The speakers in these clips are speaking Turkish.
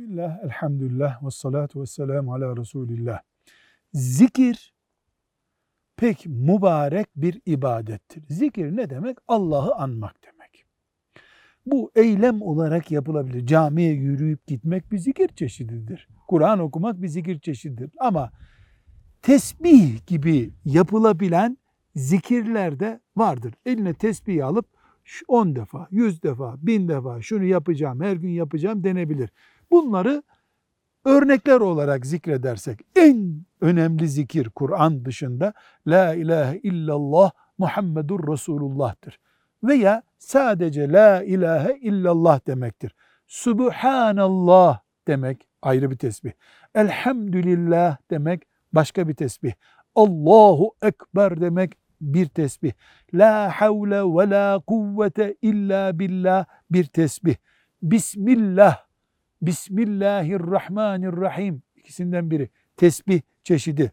Bismillah, elhamdülillah, ve salatu ve selamu ala Resulillah. Zikir pek mübarek bir ibadettir. Zikir ne demek? Allah'ı anmak demek. Bu eylem olarak yapılabilir. Camiye yürüyüp gitmek bir zikir çeşididir. Kur'an okumak bir zikir çeşididir. Ama tesbih gibi yapılabilen zikirler de vardır. Eline tesbih alıp 10 defa, 100 defa, 1000 defa şunu yapacağım, her gün yapacağım denebilir. Bunları örnekler olarak zikredersek en önemli zikir Kur'an dışında La ilahe illallah Muhammedur Resulullah'tır. Veya sadece La ilahe illallah demektir. Subhanallah demek ayrı bir tesbih. Elhamdülillah demek başka bir tesbih. Allahu Ekber demek bir tesbih. La havle ve la kuvvete illa billah bir tesbih. Bismillah, Bismillahirrahmanirrahim ikisinden biri tesbih çeşidi.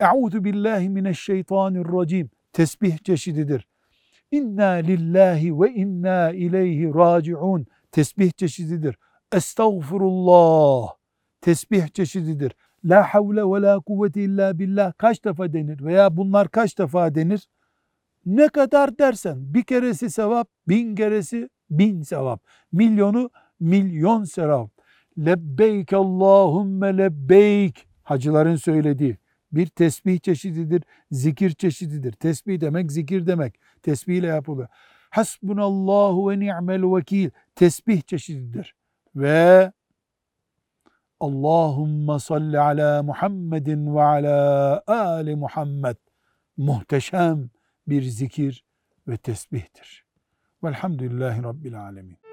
Euzu billahi mineşşeytanirracim tesbih çeşididir. İnna lillahi ve inna ileyhi raciun tesbih çeşididir. Estağfurullah tesbih çeşididir. La havle ve la kuvvete illa billah kaç defa denir veya bunlar kaç defa denir? Ne kadar dersen bir keresi sevap, bin keresi bin sevap. Milyonu milyon sevap. Lebbeyk Allahümme lebbeyk hacıların söylediği bir tesbih çeşididir, zikir çeşididir. Tesbih demek zikir demek. Tesbih ile yapılıyor. Hasbunallahu ve ni'mel vekil tesbih çeşididir. Ve Allahümme salli ala Muhammedin ve ala ali Muhammed. Muhteşem bir zikir ve tesbihtir. Velhamdülillahi Rabbil alemin.